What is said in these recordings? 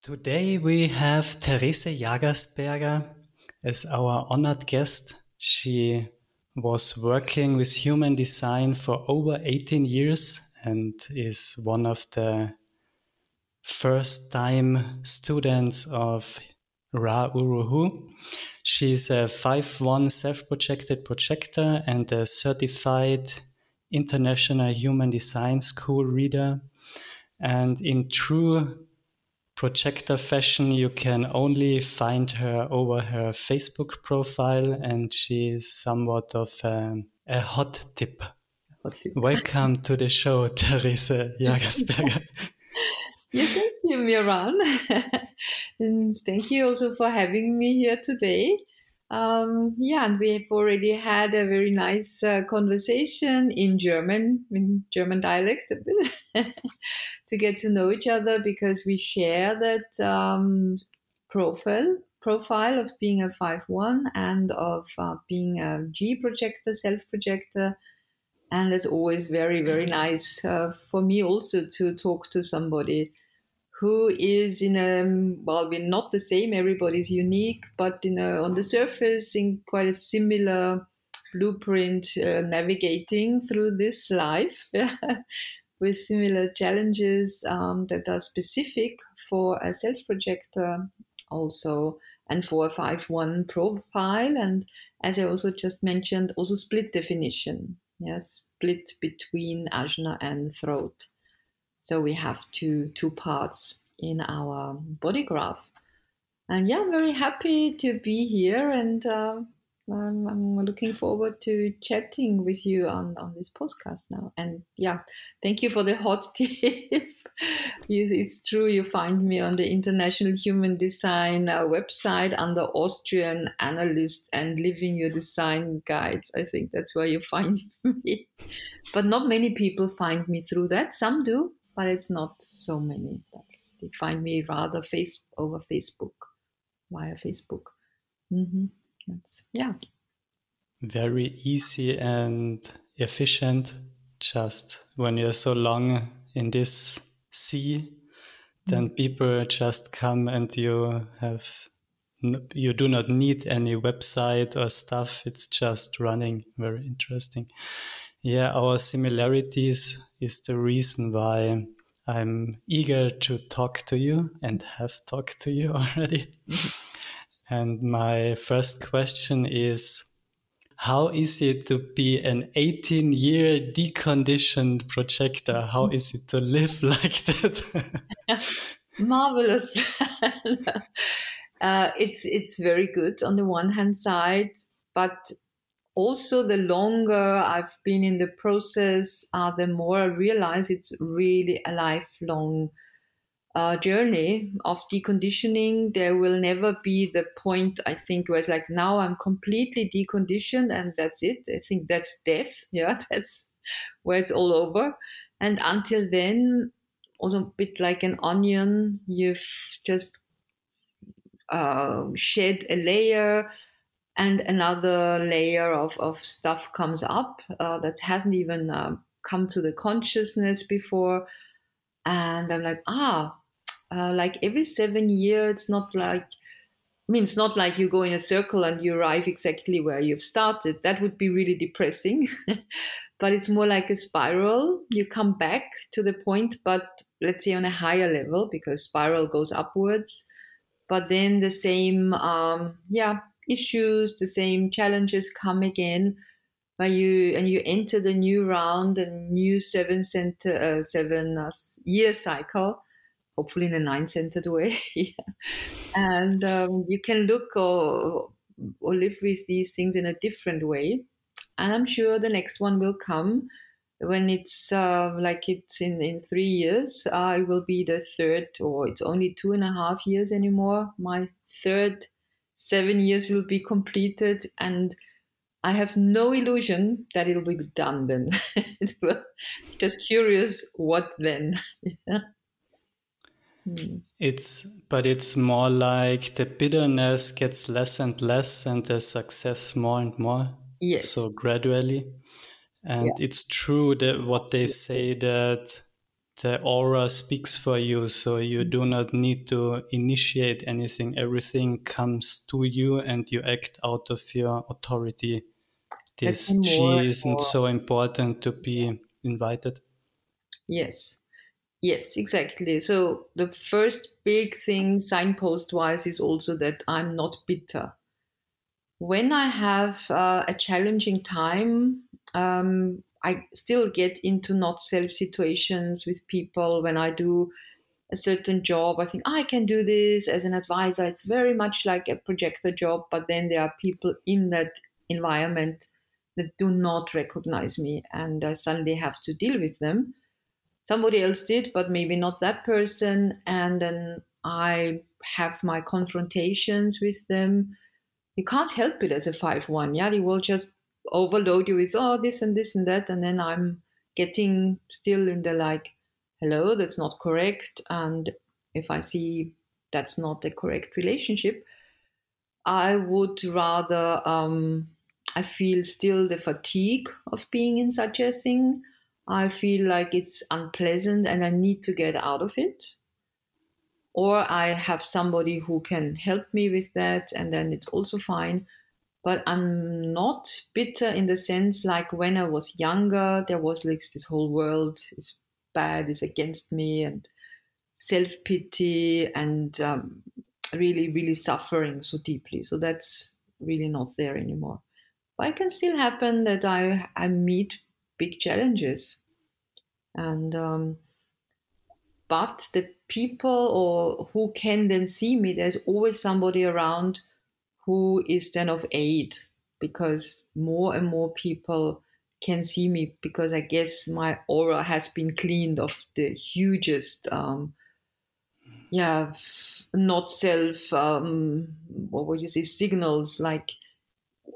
Today we have Therese Jagersberger as our honored guest. She was working with human design for over 18 years and is one of the first time students of Ra Uru Hu. She's a 5-1 self-projected projector and a certified international human design school reader. And in true projector fashion, you can only find her over her Facebook profile, and she is somewhat of a, a hot tip. Hot tip. Welcome to the show, Therese Jagersberger. yeah, thank you, Miran. and thank you also for having me here today. Um, yeah, and we have already had a very nice uh, conversation in German, in German dialect, to get to know each other because we share that um, profile profile of being a five one and of uh, being a G projector, self projector, and it's always very very nice uh, for me also to talk to somebody who is in a well we're not the same everybody's unique but in a, on the surface in quite a similar blueprint uh, navigating through this life with similar challenges um, that are specific for a self projector also and for a 5-1 profile and as i also just mentioned also split definition. Yes split between ajna and throat so we have two two parts in our body graph. And yeah, I'm very happy to be here and uh, I'm, I'm, looking forward to chatting with you on, on this podcast now. And yeah, thank you for the hot tip. it's true, you find me on the International Human Design uh, website under Austrian Analyst and Living Your Design Guides. I think that's where you find me. But not many people find me through that. Some do, but it's not so many. That's they find me rather face over Facebook, via Facebook. Mm-hmm. That's yeah. Very easy and efficient. Just when you're so long in this sea, then mm-hmm. people just come and you have you do not need any website or stuff. It's just running. Very interesting. Yeah, our similarities is the reason why I'm eager to talk to you and have talked to you already. and my first question is How is it to be an 18 year deconditioned projector? How is it to live like that? Marvelous. uh, it's, it's very good on the one hand side, but also the longer I've been in the process, uh, the more I realize it's really a lifelong uh, journey of deconditioning. There will never be the point, I think, where it's like, now I'm completely deconditioned and that's it. I think that's death. Yeah, that's where it's all over. And until then, also a bit like an onion, you've just uh, shed a layer and another layer of, of stuff comes up uh, that hasn't even uh, come to the consciousness before and i'm like ah uh, like every seven years it's not like I mean, it's not like you go in a circle and you arrive exactly where you've started. That would be really depressing. but it's more like a spiral. You come back to the point, but let's say on a higher level because spiral goes upwards. But then the same, um, yeah, issues, the same challenges come again. But you and you enter the new round, a new seven center, uh, seven uh, year cycle, hopefully in a nine centered way. And um, you can look or or live with these things in a different way. And I'm sure the next one will come when it's uh, like it's in, in three years. Uh, it will be the third, or it's only two and a half years anymore. My third seven years will be completed and I have no illusion that it'll be done then. Just curious what then. hmm. It's but it's more like the bitterness gets less and less and the success more and more. Yes. So gradually. And yeah. it's true that what they say that the aura speaks for you so you do not need to initiate anything. Everything comes to you and you act out of your authority. This chi isn't so important to be invited. Yes. Yes exactly. So the first big thing signpost wise is also that i'm not bitter. When i have uh, a challenging time um, I still get into not self situations with people when I do a certain job. I think oh, I can do this as an advisor. It's very much like a projector job, but then there are people in that environment that do not recognize me, and I suddenly have to deal with them. Somebody else did, but maybe not that person, and then I have my confrontations with them. You can't help it as a five one. Yeah, you will just overload you with oh this and this and that and then i'm getting still in the like hello that's not correct and if i see that's not the correct relationship i would rather um, i feel still the fatigue of being in such a thing. I feel like it's unpleasant and i need to get out of it. Or i have somebody who can help me with that and then it's also fine but I'm not bitter in the sense like when I was younger, there was like this whole world is bad, is against me, and self pity and um, really, really suffering so deeply. So that's really not there anymore. But it can still happen that I, I meet big challenges. And, um, but the people or who can then see me, there's always somebody around who is then of aid because more and more people can see me because I guess my aura has been cleaned of the hugest, um, yeah, not self, um, what would you say, signals. Like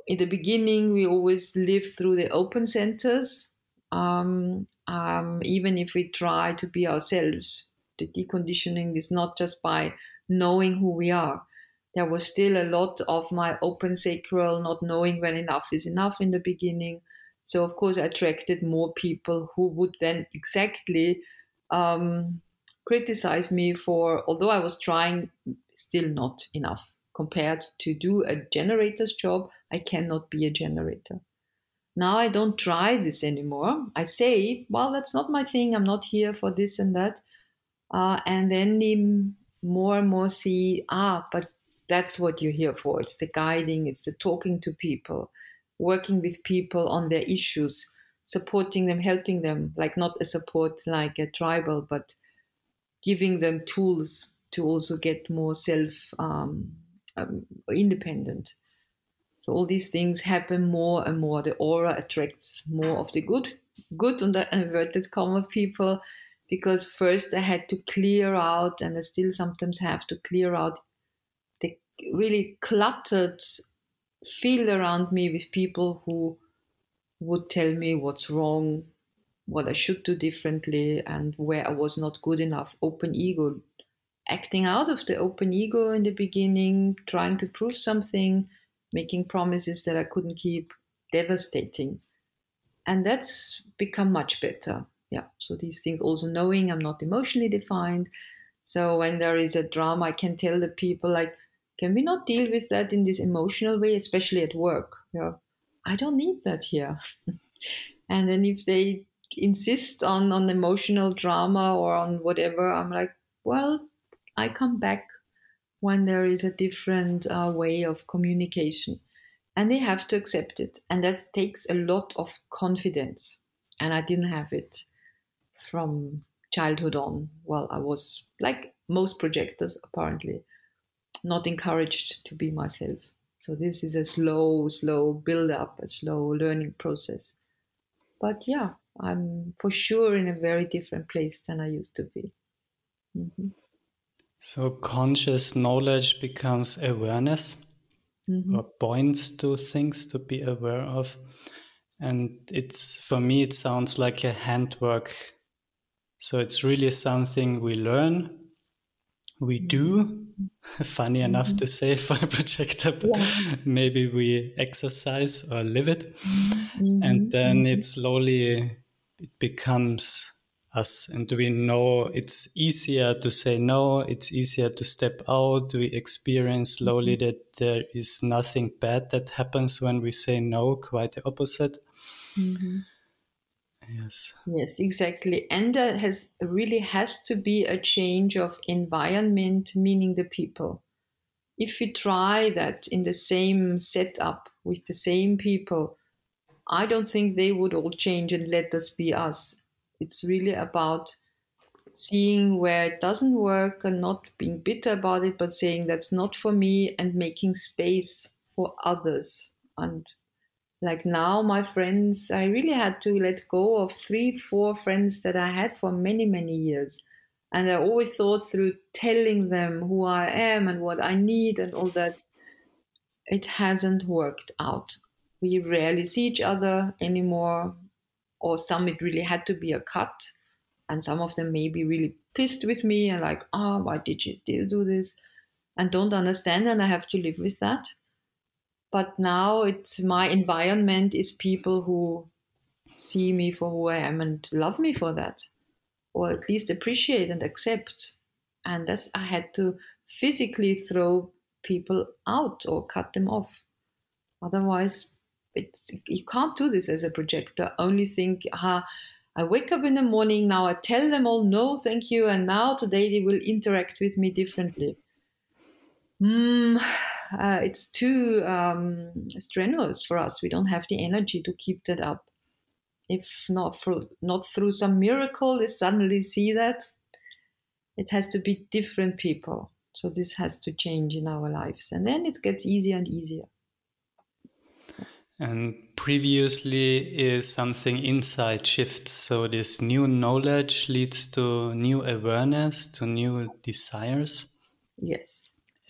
in the beginning, we always live through the open centers. Um, um, even if we try to be ourselves, the deconditioning is not just by knowing who we are there was still a lot of my open sacral, not knowing when enough is enough in the beginning. So, of course, I attracted more people who would then exactly um, criticize me for, although I was trying, still not enough. Compared to do a generator's job, I cannot be a generator. Now I don't try this anymore. I say, well, that's not my thing. I'm not here for this and that. Uh, and then the more and more see, ah, but that's what you're here for. It's the guiding, it's the talking to people, working with people on their issues, supporting them, helping them, like not a support like a tribal, but giving them tools to also get more self um, um, independent. So all these things happen more and more. The aura attracts more of the good, good on the inverted comma people, because first I had to clear out, and I still sometimes have to clear out really cluttered field around me with people who would tell me what's wrong, what I should do differently, and where I was not good enough. Open ego, acting out of the open ego in the beginning, trying to prove something, making promises that I couldn't keep, devastating. And that's become much better. Yeah. So these things also knowing I'm not emotionally defined. So when there is a drama, I can tell the people like, can we not deal with that in this emotional way, especially at work? I don't need that here. and then if they insist on on emotional drama or on whatever, I'm like, well, I come back when there is a different uh, way of communication, and they have to accept it, and that takes a lot of confidence, and I didn't have it from childhood on. Well, I was like most projectors apparently not encouraged to be myself. So this is a slow, slow build up, a slow learning process. But yeah, I'm for sure in a very different place than I used to be. Mm-hmm. So conscious knowledge becomes awareness mm-hmm. or points to things to be aware of. And it's for me, it sounds like a handwork. So it's really something we learn we do. Funny mm-hmm. enough to say for a projector, but yeah. maybe we exercise or live it. Mm-hmm. And then mm-hmm. it slowly it becomes us and we know it's easier to say no it's easier to step out we experience slowly mm-hmm. that there is nothing bad that happens when we say no quite the opposite mm-hmm. Yes yes exactly. And there has really has to be a change of environment meaning the people. If we try that in the same setup with the same people i don't think they would all change and let us be us. It's really about seeing where it doesn't work and not being bitter about it, but saying that's not for me and making space for others. And like now, my friends, I really had to let go of three, four friends that I had for many, many years. And I always thought through telling them who I am and what I need and all that, it hasn't worked out. We rarely see each other anymore or some it really had to be a cut and some of them may be really pissed with me and like oh why did you still do this and don't understand and i have to live with that but now it's my environment is people who see me for who i am and love me for that or at least appreciate and accept and that's i had to physically throw people out or cut them off otherwise it's you can't do this as a projector. Only think, ah, I wake up in the morning now. I tell them all no, thank you, and now today they will interact with me differently. Mm, uh, it's too um, strenuous for us. We don't have the energy to keep that up. If not for not through some miracle, they suddenly see that it has to be different people. So this has to change in our lives, and then it gets easier and easier. And previously is something inside shifts. So this new knowledge leads to new awareness, to new desires. Yes.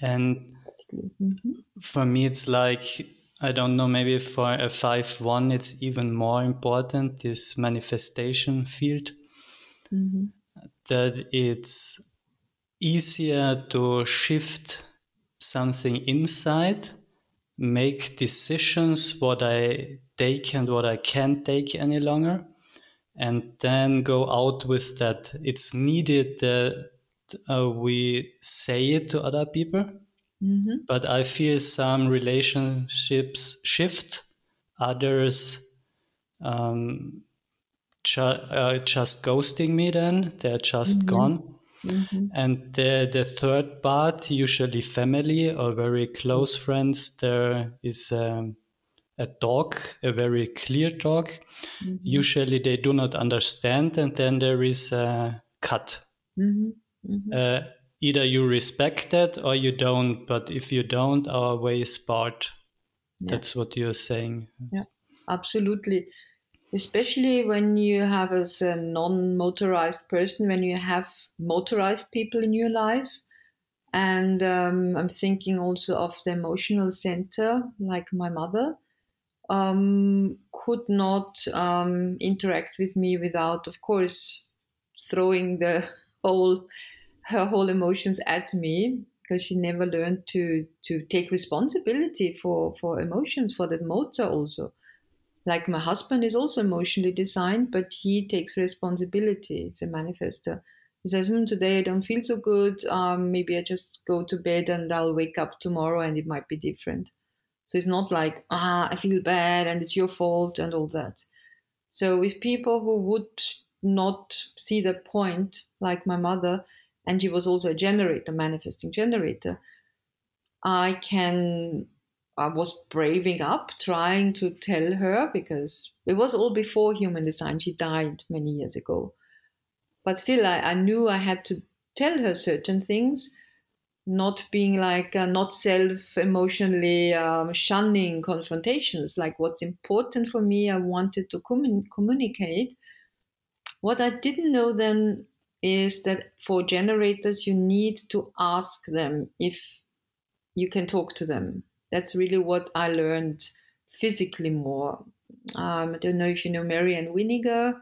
And mm-hmm. for me, it's like, I don't know, maybe for a 5 1, it's even more important this manifestation field. Mm-hmm. That it's easier to shift something inside make decisions what I take and what I can't take any longer, and then go out with that. It's needed that uh, we say it to other people, mm-hmm. but I feel some relationships shift, others um, ju- uh, just ghosting me. Then they're just mm-hmm. gone Mm-hmm. And the, the third part, usually family or very close friends, there is um, a dog, a very clear dog. Mm-hmm. Usually they do not understand, and then there is a cut. Mm-hmm. Mm-hmm. Uh, either you respect that or you don't, but if you don't, our way is part. Yeah. That's what you're saying. Yeah, absolutely especially when you have as a non-motorized person when you have motorized people in your life and um, i'm thinking also of the emotional center like my mother um, could not um, interact with me without of course throwing the whole her whole emotions at me because she never learned to to take responsibility for for emotions for the motor also like my husband is also emotionally designed, but he takes responsibility. He's a manifester. He says, hmm, today I don't feel so good. Um, maybe I just go to bed and I'll wake up tomorrow and it might be different. So it's not like, ah, I feel bad and it's your fault and all that. So with people who would not see the point, like my mother, and she was also a generator, manifesting generator, I can I was braving up, trying to tell her because it was all before human design. She died many years ago. But still, I, I knew I had to tell her certain things, not being like, uh, not self emotionally um, shunning confrontations. Like, what's important for me, I wanted to commun- communicate. What I didn't know then is that for generators, you need to ask them if you can talk to them that's really what I learned physically more. Um, I don't know if you know Marianne Winiger.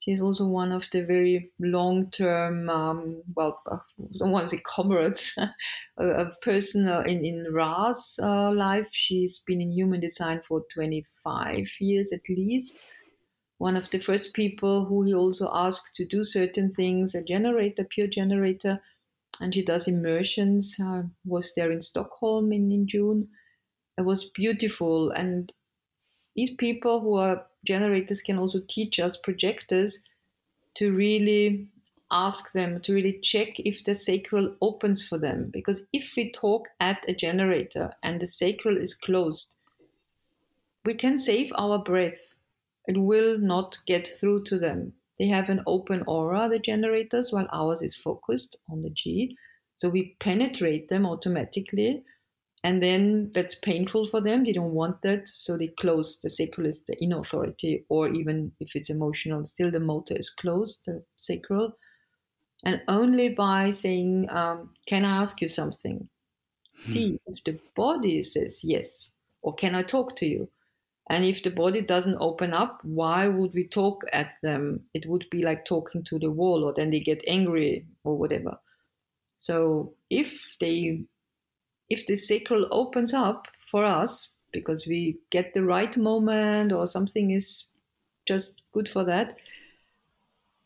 She's also one of the very long term, um, well, I don't want to say comrades, a, person in, in Ra's uh, life. She's been in human design for 25 years at least. One of the first people who he also asked to do certain things, a generator, pure generator, and she does immersions. Was there in Stockholm in, in June. It was beautiful. And these people who are generators can also teach us projectors to really ask them to really check if the sacral opens for them. Because if we talk at a generator and the sacral is closed, we can save our breath. It will not get through to them. They have an open aura, the generators, while ours is focused on the G. So we penetrate them automatically. And then that's painful for them. They don't want that. So they close the sacral is the inner authority, or even if it's emotional, still the motor is closed, the sacral. And only by saying, um, Can I ask you something? Hmm. See if the body says yes, or can I talk to you? And if the body doesn't open up, why would we talk at them? It would be like talking to the wall, or then they get angry or whatever. So if they, if the sacral opens up for us because we get the right moment or something is just good for that,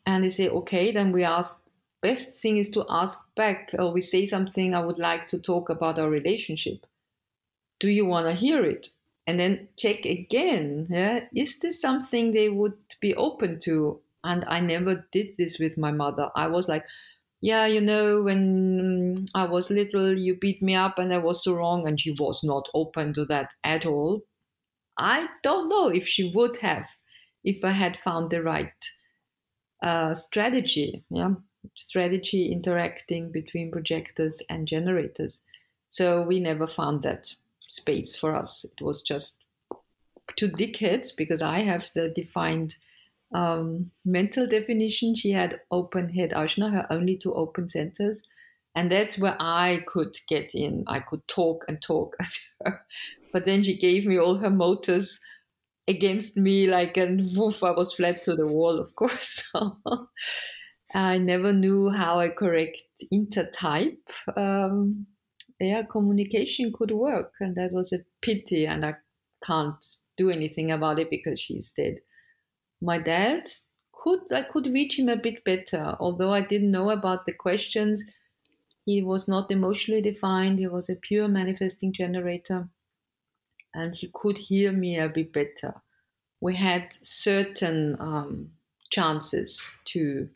and they say okay, then we ask. Best thing is to ask back, or we say something. I would like to talk about our relationship. Do you want to hear it? And then check again yeah is this something they would be open to? And i never did this with my mother. I was like yeah you know when i was little you beat me up and i was so wrong and she was not open to that at all. I don't know if she would have if i had found the right uh, strategy yeah strategy interacting between projectors and generators. So we never found that space for us. It was just two decades because I have the defined um, mental definition. She had open head Ajna, her only two open centers. And that's where I could get in. I could talk and talk at her. But then she gave me all her motors against me, like, and woof, I was flat to the wall, of course. I never knew how I correct intertype. Um, yeah, communication could work. And that was a pity. And I can't do anything about it because she's dead. My dad could, I could reach him a bit better. Although I didn't know about the questions, he was not emotionally defined. He was a pure manifesting generator. And he could hear me a bit better. We had certain um, chances to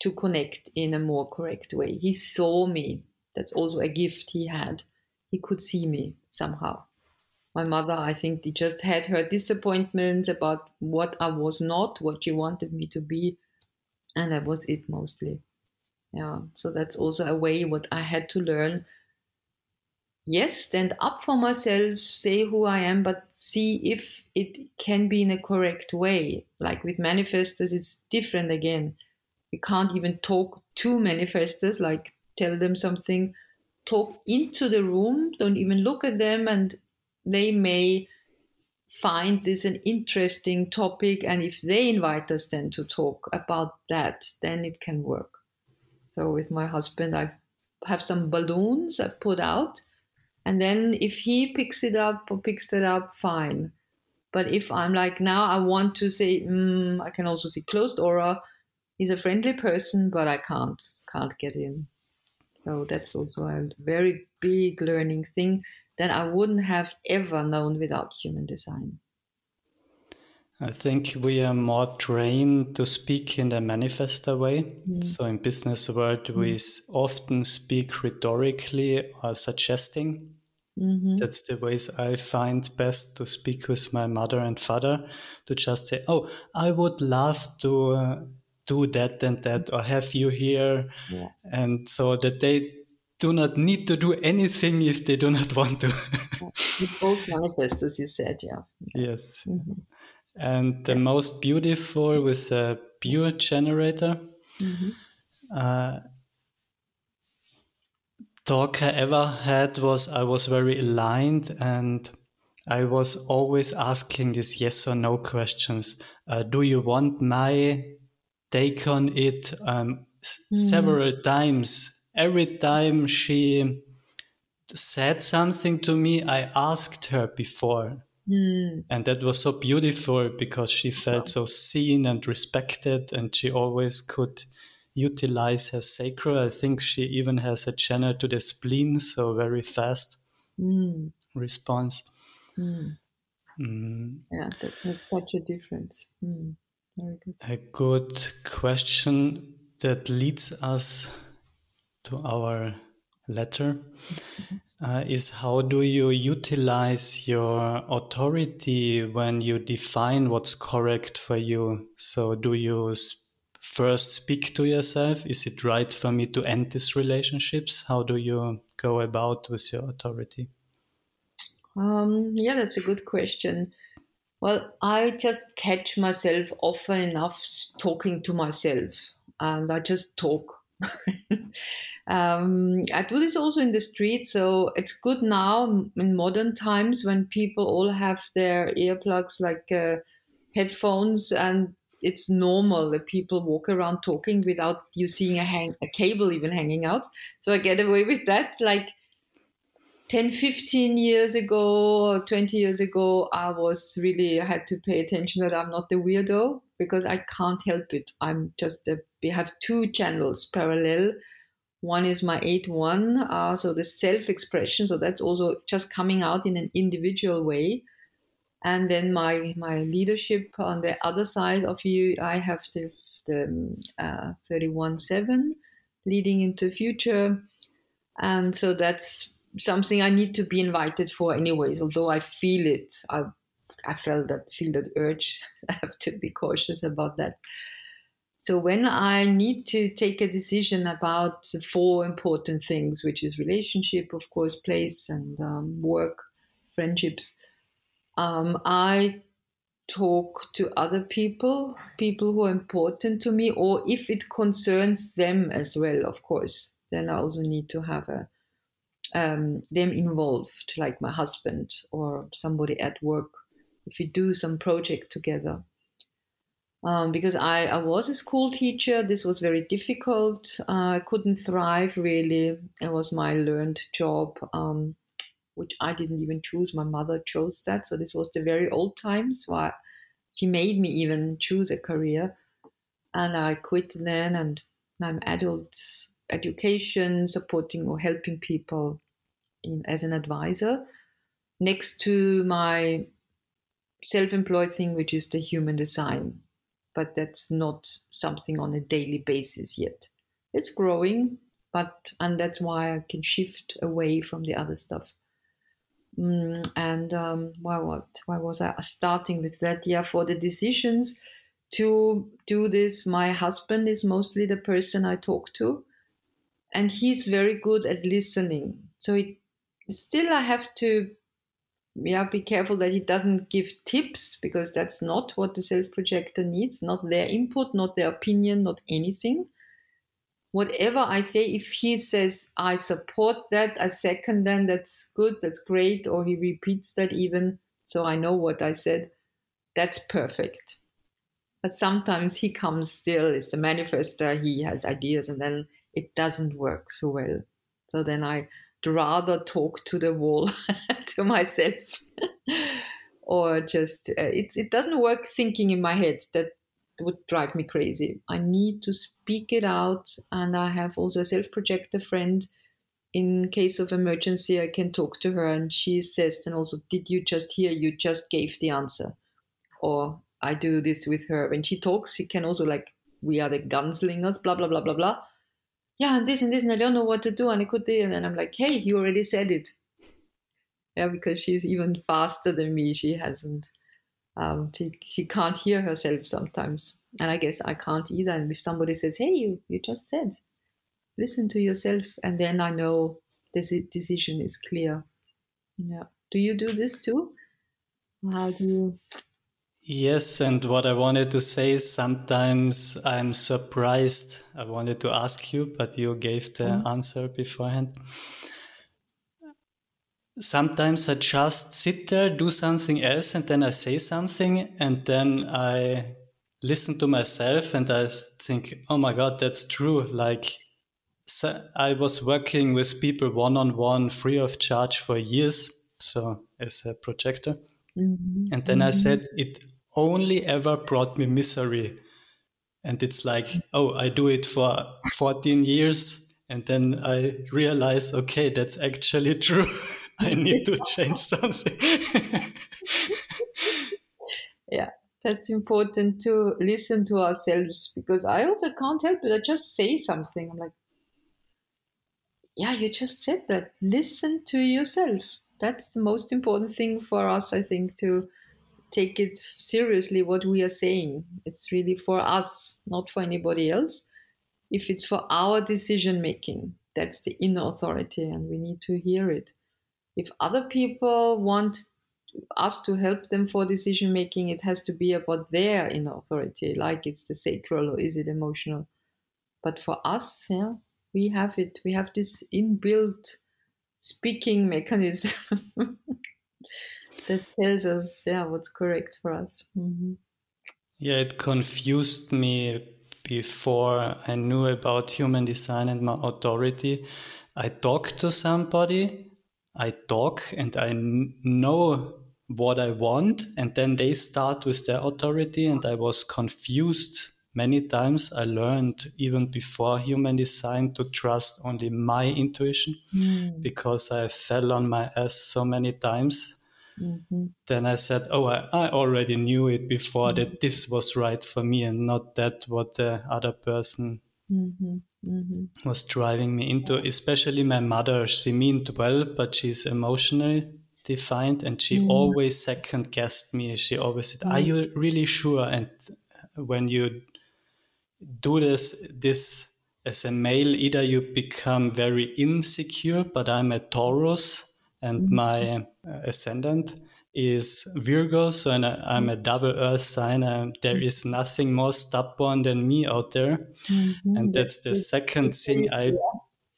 to connect in a more correct way. He saw me that's also a gift he had. He could see me somehow. My mother, I think, just had her disappointments about what I was not, what she wanted me to be, and that was it mostly. Yeah, so that's also a way what I had to learn. Yes, stand up for myself, say who I am, but see if it can be in a correct way. Like with manifestors, it's different again. You can't even talk to manifestors like tell them something, talk into the room, don't even look at them, and they may find this an interesting topic. And if they invite us then to talk about that, then it can work. So with my husband, I have some balloons I put out. And then if he picks it up or picks it up, fine. But if I'm like, now I want to say, mm, I can also see closed aura. He's a friendly person, but I can't, can't get in. So that's also a very big learning thing that I wouldn't have ever known without human design. I think we are more trained to speak in the manifestor way. Mm. So in business world, mm. we often speak rhetorically or suggesting. Mm-hmm. That's the ways I find best to speak with my mother and father to just say, "Oh, I would love to uh, do that and that or have you here yeah. and so that they do not need to do anything if they do not want to both manifest as you said yeah yes mm-hmm. and the yeah. most beautiful with a pure generator mm-hmm. uh, talk i ever had was i was very aligned and I was always asking these yes or no questions. Uh, do you want my take on it um, mm. several times. Every time she said something to me, I asked her before, Mm. And that was so beautiful because she felt wow. so seen and respected, and she always could utilize her sacral. I think she even has a channel to the spleen, so very fast mm. response. Mm. Mm. Yeah, that makes such a difference. Very good. A good question that leads us to our letter mm-hmm. uh, is how do you utilize your authority when you define what's correct for you? So, do you first speak to yourself? Is it right for me to end these relationships? How do you go about with your authority? Um, yeah, that's a good question. Well, I just catch myself often enough talking to myself, and I just talk. um, I do this also in the street, so it's good now in modern times when people all have their earplugs like uh, headphones, and it's normal that people walk around talking without you seeing a, hang- a cable even hanging out. So I get away with that, like 10 15 years ago or 20 years ago i was really I had to pay attention that i'm not the weirdo because i can't help it. I'm just a, we have two channels parallel. One is my 8-1 uh, so the self-expression so that's also just coming out in an individual way. And then my my leadership on the other side of you i have the, the uh, 31-7 leading into future. And so that's something I need to be invited for anyways. Although I feel it, I I felt that feel that urge. I have to be cautious about that. So when I need to take a decision about four important things, which is relationship, of course, place and um, work, friendships, um, I talk to other people, people who are important to me, or if it concerns them as well, of course, then I also need to have a um, them involved, like my husband or somebody at work, if we do some project together. Um, because I, I was a school teacher, this was very difficult. Uh, I couldn't thrive really. It was my learned job, um, which I didn't even choose. My mother chose that. So this was the very old times why she made me even choose a career. And I quit then, and I'm adult education, supporting or helping people in, as an advisor, next to my self employed thing, which is the human design. But that's not something on a daily basis yet. It's growing, but and that's why I can shift away from the other stuff. Mm, and um, why what? Why was I starting with that? Yeah, for the decisions to do this, my husband is mostly the person I talk to and he's very good at listening. So it still I have to yeah be careful that he doesn't give tips because that's not what the self projector needs, not their input, not their opinion, not anything. Whatever I say, if he says I support that, I second then that's good, that's great, or he repeats that even so I know what I said, that's perfect. But sometimes he comes still, is the manifester, he has ideas, and then it doesn't work so well. So then I rather talk to the wall, to myself, or just uh, it, it doesn't work thinking in my head. That would drive me crazy. I need to speak it out, and I have also a self projector friend. In case of emergency, I can talk to her, and she says, "And also, did you just hear? You just gave the answer." Or I do this with her when she talks. She can also like, "We are the gunslingers," blah blah blah blah blah yeah, and this and this, and I don't know what to do, and I could do, and then I'm like, hey, you already said it. Yeah, because she's even faster than me. She hasn't, um, she, she can't hear herself sometimes, and I guess I can't either. And if somebody says, hey, you, you just said, listen to yourself, and then I know this decision is clear. Yeah. Do you do this too? How do you? Yes, and what I wanted to say is sometimes I'm surprised. I wanted to ask you, but you gave the mm. answer beforehand. Sometimes I just sit there, do something else, and then I say something, and then I listen to myself and I think, oh my God, that's true. Like, so I was working with people one on one, free of charge for years, so as a projector. Mm-hmm. And then mm-hmm. I said, it only ever brought me misery. And it's like, oh, I do it for 14 years. And then I realize, okay, that's actually true. I need to change something. yeah, that's important to listen to ourselves because I also can't help it. I just say something. I'm like, yeah, you just said that. Listen to yourself. That's the most important thing for us, I think, to take it seriously what we are saying. It's really for us, not for anybody else. If it's for our decision making, that's the inner authority, and we need to hear it. If other people want us to help them for decision making, it has to be about their inner authority, like it's the sacral or is it emotional. But for us, yeah, we have it. We have this inbuilt speaking mechanism that tells us, yeah, what's correct for us. Mm-hmm. Yeah, it confused me before I knew about human design and my authority. I talk to somebody, I talk, and I know what I want, and then they start with their authority, and I was confused many times I learned even before human design to trust only my intuition mm. because I fell on my ass so many times. Mm-hmm. Then I said, Oh, I, I already knew it before mm that this was right for me and not that what the other person mm-hmm. Mm-hmm. was driving me into. Especially my mother, she meant well, but she's emotionally defined and she mm. always second guessed me. She always said, Are mm. you really sure? And when you do this this as a male either you become very insecure but i'm a taurus and mm-hmm. my uh, ascendant is virgo so and I, am a double earth sign and there is nothing more stubborn than me out there. Mm-hmm. and that's the second thing i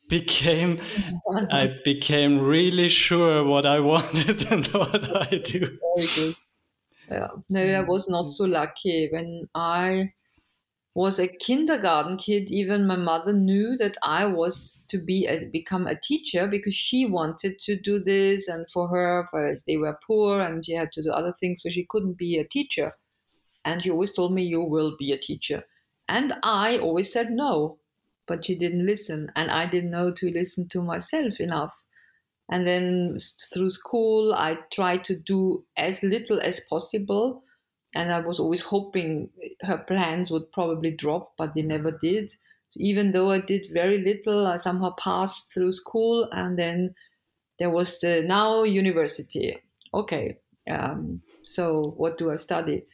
became. I became really sure what i wanted and what i do. Very good. Yeah. No i was not so lucky. When i was a kindergarten kid, even my mother knew that I was to be a, become a teacher because she wanted to do this, and for her, for, they were poor and she had to do other things, so she couldn't be a teacher. And she always told me, "You will be a teacher," and I always said no, but she didn't listen, and I didn't know to listen to myself enough. And then through school, I tried to do as little as possible and I was always hoping her plans would probably drop, but they never did. So even though I did very little, I somehow passed through school, and then there was the now university. Okay, um, so what do I study?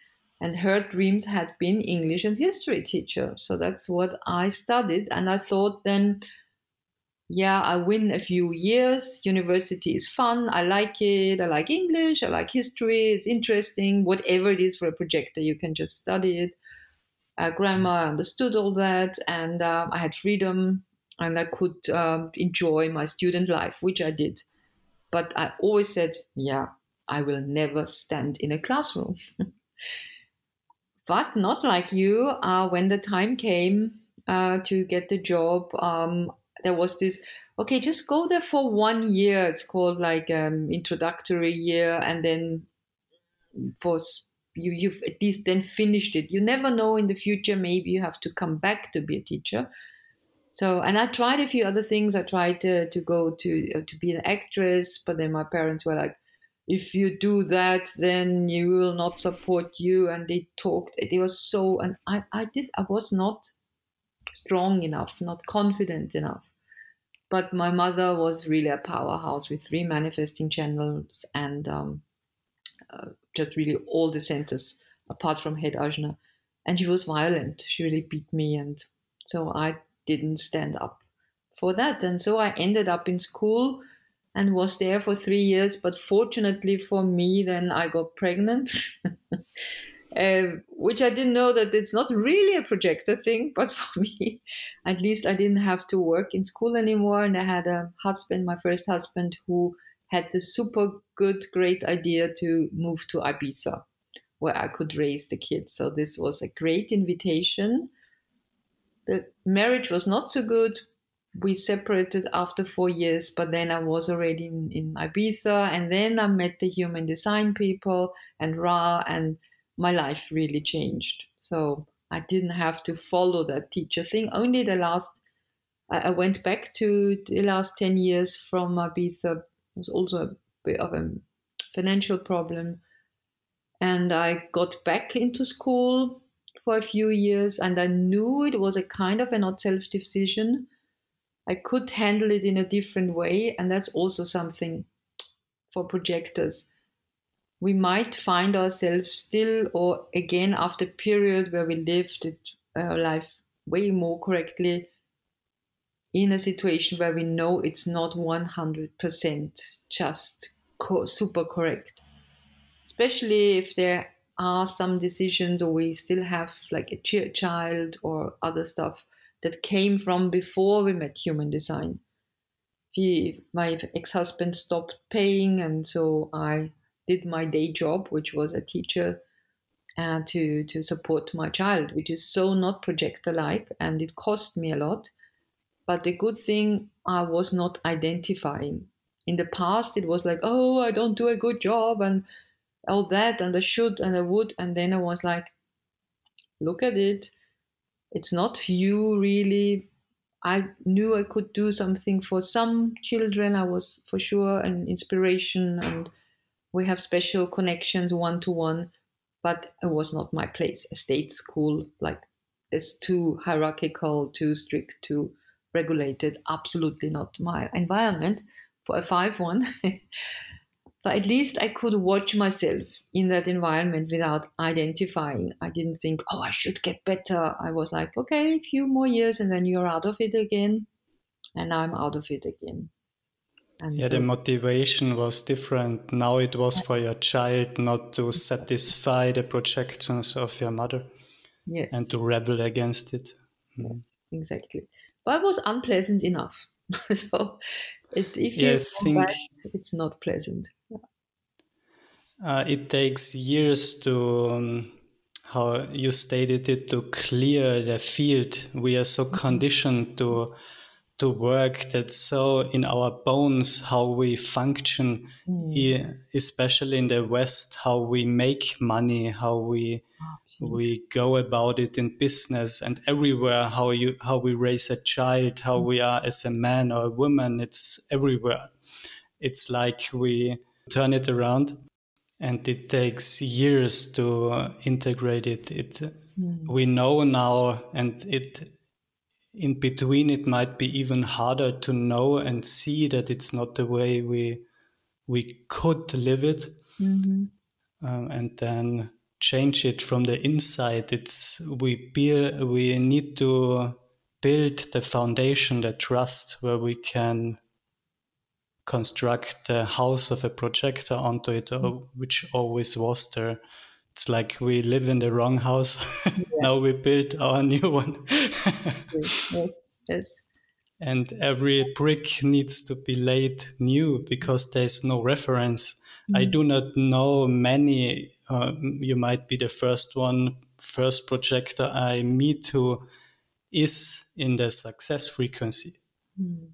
And her dreams had been English and history teacher, so that's what I studied. And I thought then yeah, I win a few years. University is fun. I like it. I like English. I like history. It's interesting. Whatever it is for a projector, you can just study it. Uh, grammar, I understood all that, and uh, I had freedom, and I could um, enjoy my student life, which I did. But I always said, yeah, I will never stand in a classroom. but not like you. Uh, when the time came uh, to get the job, um, there was this okay just go there for one year. It's called like um, introductory year and then for you you've at least then finished it. You never know in the future maybe you have to come back to be a teacher. So and i tried a few other things. I tried to, to go to uh, to be an actress but then my parents were like if you do that then you will not support you. And they talked it was so and i i did i was not strong enough, not confident enough. But my mother was really a powerhouse with three manifesting channels and um, uh, just really all the centers apart from head ajna. And she was violent. She really beat me. And so I didn't stand up for that. And so I ended up in school and was there for three years. But fortunately for me, then I got pregnant. uh, which I didn't know that it's not really a projector thing, but for me, at least I didn't have to work in school anymore. And I had a husband, my first husband, who had the super good, great idea to move to Ibiza, where I could raise the kids. So this was a great invitation. The marriage was not so good, we separated after four years, but then I was already in, in Ibiza, and then I met the human design people and Ra, and my life really changed. So I didn't have to follow that teacher thing. Only the last, I went back to the last 10 years from Ibiza. It was also a bit of a financial problem. And I got back into school for a few years, and I knew it was a kind of a not self decision. I could handle it in a different way, and that's also something for projectors we might find ourselves still or again after a period where we lived our uh, life way more correctly in a situation where we know it's not 100% just co- super correct. Especially if there are some decisions or we still have like a child or other stuff that came from before we met human design. He, my ex-husband stopped paying and so i did my day job, which was a teacher, uh, to to support my child, which is so not projector like, and it cost me a lot. But the good thing, I was not identifying. In the past, it was like, oh, I don't do a good job, and all that, and I should, and I would, and then I was like, look at it. It's not you really. I knew I could do something for some children. I was for sure an inspiration and we have special connections one to one, but it was not my place. A state school, like, is too hierarchical, too strict, too regulated. Absolutely not my environment for a 5 1. but at least I could watch myself in that environment without identifying. I didn't think, oh, I should get better. I was like, okay, a few more years and then you're out of it again. And now I'm out of it again. And yeah, so, the motivation was different. Now it was for your child not to satisfy the projections of your mother. Yes. And to rebel against it. Mm. Yes, exactly. But it was unpleasant enough. so it, if yeah, you think back, it's not pleasant. Yeah. Uh, it takes years to, um, how you stated it, to clear the field. We are so mm-hmm. conditioned to to work that's so in our bones how we function mm. especially in the west how we make money how we we go about it in business and everywhere how you how we raise a child how we are as a man or a woman it's everywhere it's like we turn it around and it takes years to integrate it it mm. we know now and it in between it might be even harder to know and see that it's not the way we we could live it mm-hmm. um, and then change it from the inside it's we build we need to build the foundation the trust where we can construct the house of a projector onto it mm-hmm. which always was there it's like we live in the wrong house. Yeah. now we build our new one. yes, yes. And every brick needs to be laid new because there's no reference. Mm. I do not know many. Uh, you might be the first one, first projector I meet who is in the success frequency. Mm.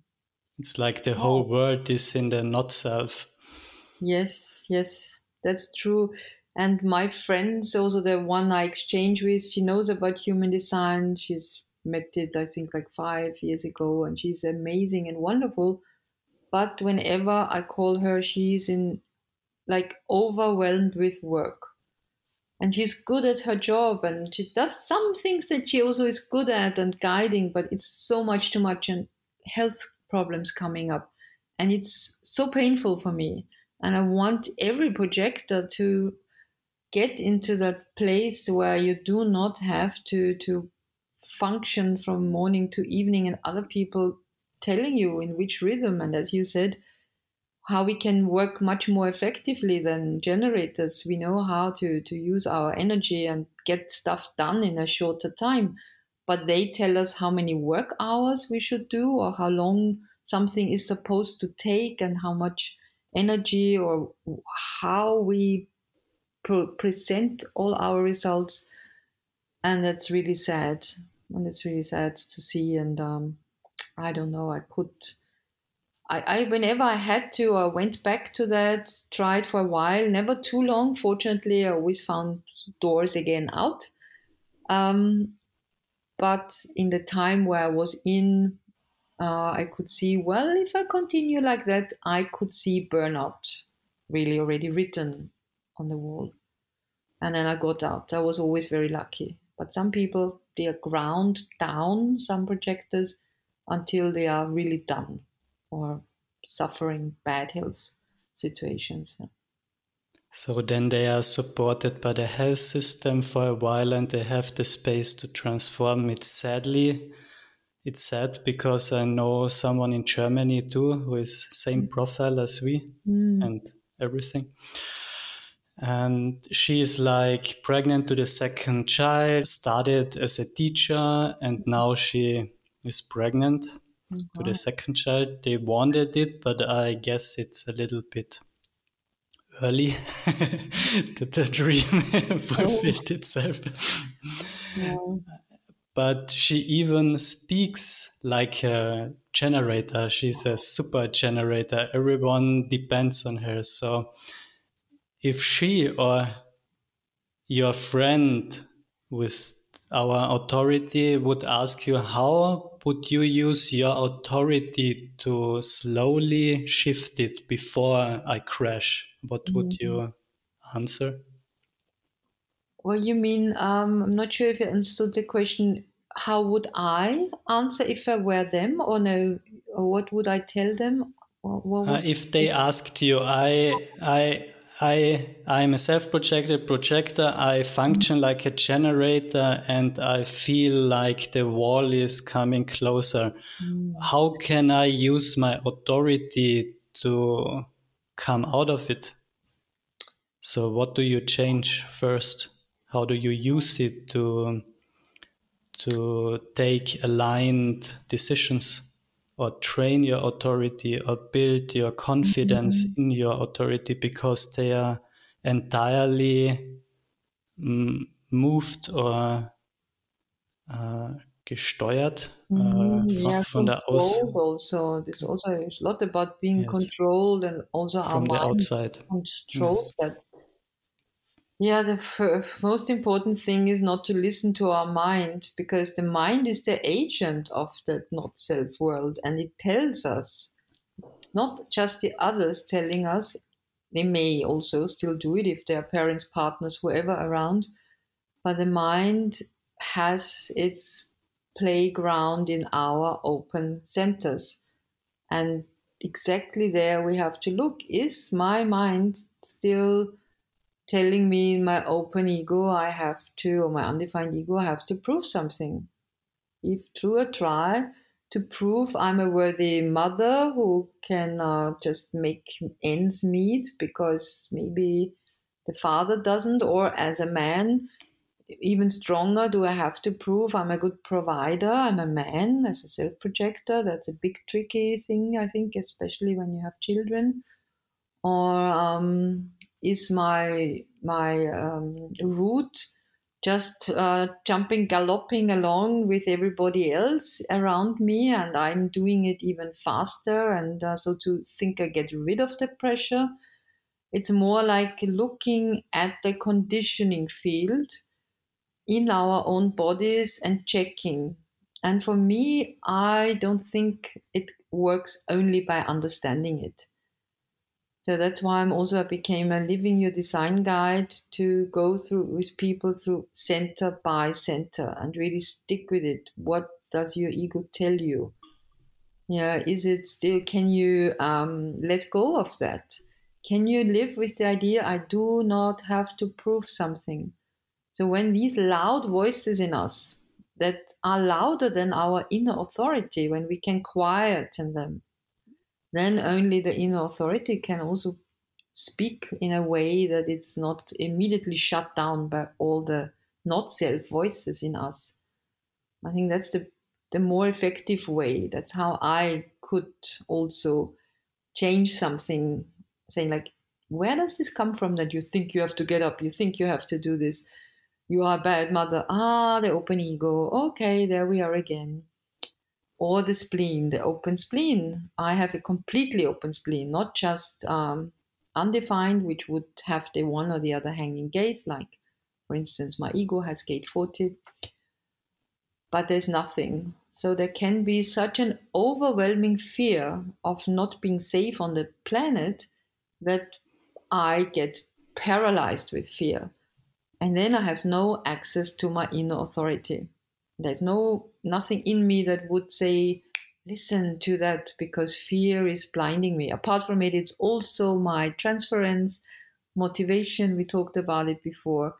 It's like the whole world is in the not self. Yes, yes, that's true. And my friends, also the one I exchange with, she knows about human design. She's met it, I think, like five years ago, and she's amazing and wonderful. But whenever I call her, she's in like overwhelmed with work. And she's good at her job and she does some things that she also is good at and guiding, but it's so much too much and health problems coming up. And it's so painful for me. And I want every projector to get into that place where you do not have to to function from morning to evening and other people telling you in which rhythm. And as you said how we can work much more effectively than generators. We know how to to use our energy and get stuff done in a shorter time. But they tell us how many work hours we should do or how long something is supposed to take and how much energy or how we present all our results and that's really sad and it's really sad to see and um, I don't know. I could. I, I whenever I had to, I went back to that, tried for a while, never too long. Fortunately, I always found doors again out. Um, but in the time where I was in, uh, I could see, well, if I continue like that, I could see burnout really already written on the wall. And then I got out. I was always very lucky. But some people, they are ground down, some projectors, until they are really done or suffering bad health situations. So then they are supported by the health system for a while and they have the space to transform it. Sadly, it's sad because I know someone in Germany too who is same mm. profile as we mm. and everything. And she is like pregnant to the second child, started as a teacher, and now she is pregnant mm-hmm. to the second child. They wanted it, but I guess it's a little bit early that the dream fulfilled itself. Yeah. But she even speaks like a generator. She's a super generator. Everyone depends on her. So if she or your friend with our authority would ask you how would you use your authority to slowly shift it before I crash? What would mm-hmm. you answer? Well, you mean, um, I'm not sure if you understood the question. How would I answer if I were them, or no? Or what would I tell them? Uh, if they asked you, I, I, I I'm a self-projected projector. I function like a generator and I feel like the wall is coming closer. Mm. How can I use my authority to come out of it? So what do you change first? How do you use it to to take aligned decisions? Or train your authority or build your confidence mm-hmm. in your authority because they are entirely mm, moved or uh, gesteuert uh, mm, von, yeah, von der Aus. Also, this also a lot about being yes. controlled and also from the outside controls yes. that yeah, the f- most important thing is not to listen to our mind because the mind is the agent of that not self world and it tells us. It's not just the others telling us. They may also still do it if their parents, partners, whoever around, but the mind has its playground in our open centers. And exactly there we have to look is my mind still telling me in my open ego I have to, or my undefined ego, I have to prove something. If through a trial, to prove I'm a worthy mother who can uh, just make ends meet because maybe the father doesn't, or as a man, even stronger, do I have to prove I'm a good provider? I'm a man as a self projector. That's a big tricky thing, I think, especially when you have children. Or um, is my my um, root just uh, jumping galloping along with everybody else around me and i'm doing it even faster and uh, so to think i get rid of the pressure it's more like looking at the conditioning field in our own bodies and checking. And for me i don't think it works only by understanding it so that's why I'm also I became a living your design guide to go through with people through center by center and really stick with it. What does your ego tell you? Yeah, is it still? Can you um, let go of that? Can you live with the idea I do not have to prove something? So when these loud voices in us that are louder than our inner authority, when we can quieten them, then only the inner authority can also speak in a way that it's not immediately shut down by all the not self voices in us. I think that's the the more effective way. That's how I could also change something, saying like, where does this come from that you think you have to get up, you think you have to do this, you are a bad mother. Ah, the open ego. Okay, there we are again. Or the spleen, the open spleen. I have a completely open spleen, not just um, undefined, which would have the one or the other hanging gates, like, for instance, my ego has gate 40, but there's nothing. So there can be such an overwhelming fear of not being safe on the planet that I get paralyzed with fear. And then I have no access to my inner authority. There's no nothing in me that would say, listen to that because fear is blinding me. Apart from it, it's also my transference, motivation. We talked about it before.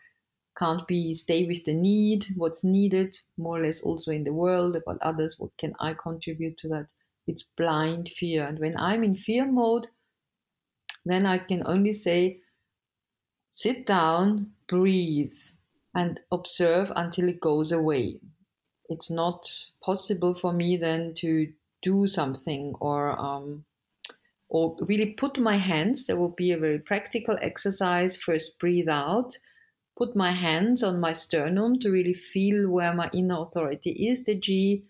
Can't be stay with the need, what's needed, more or less also in the world about others. What can I contribute to that? It's blind fear. And when I'm in fear mode, then I can only say, sit down, breathe, and observe until it goes away. It's not possible for me then to do something or um, or really put my hands. There will be a very practical exercise. First, breathe out. Put my hands on my sternum to really feel where my inner authority is, the G,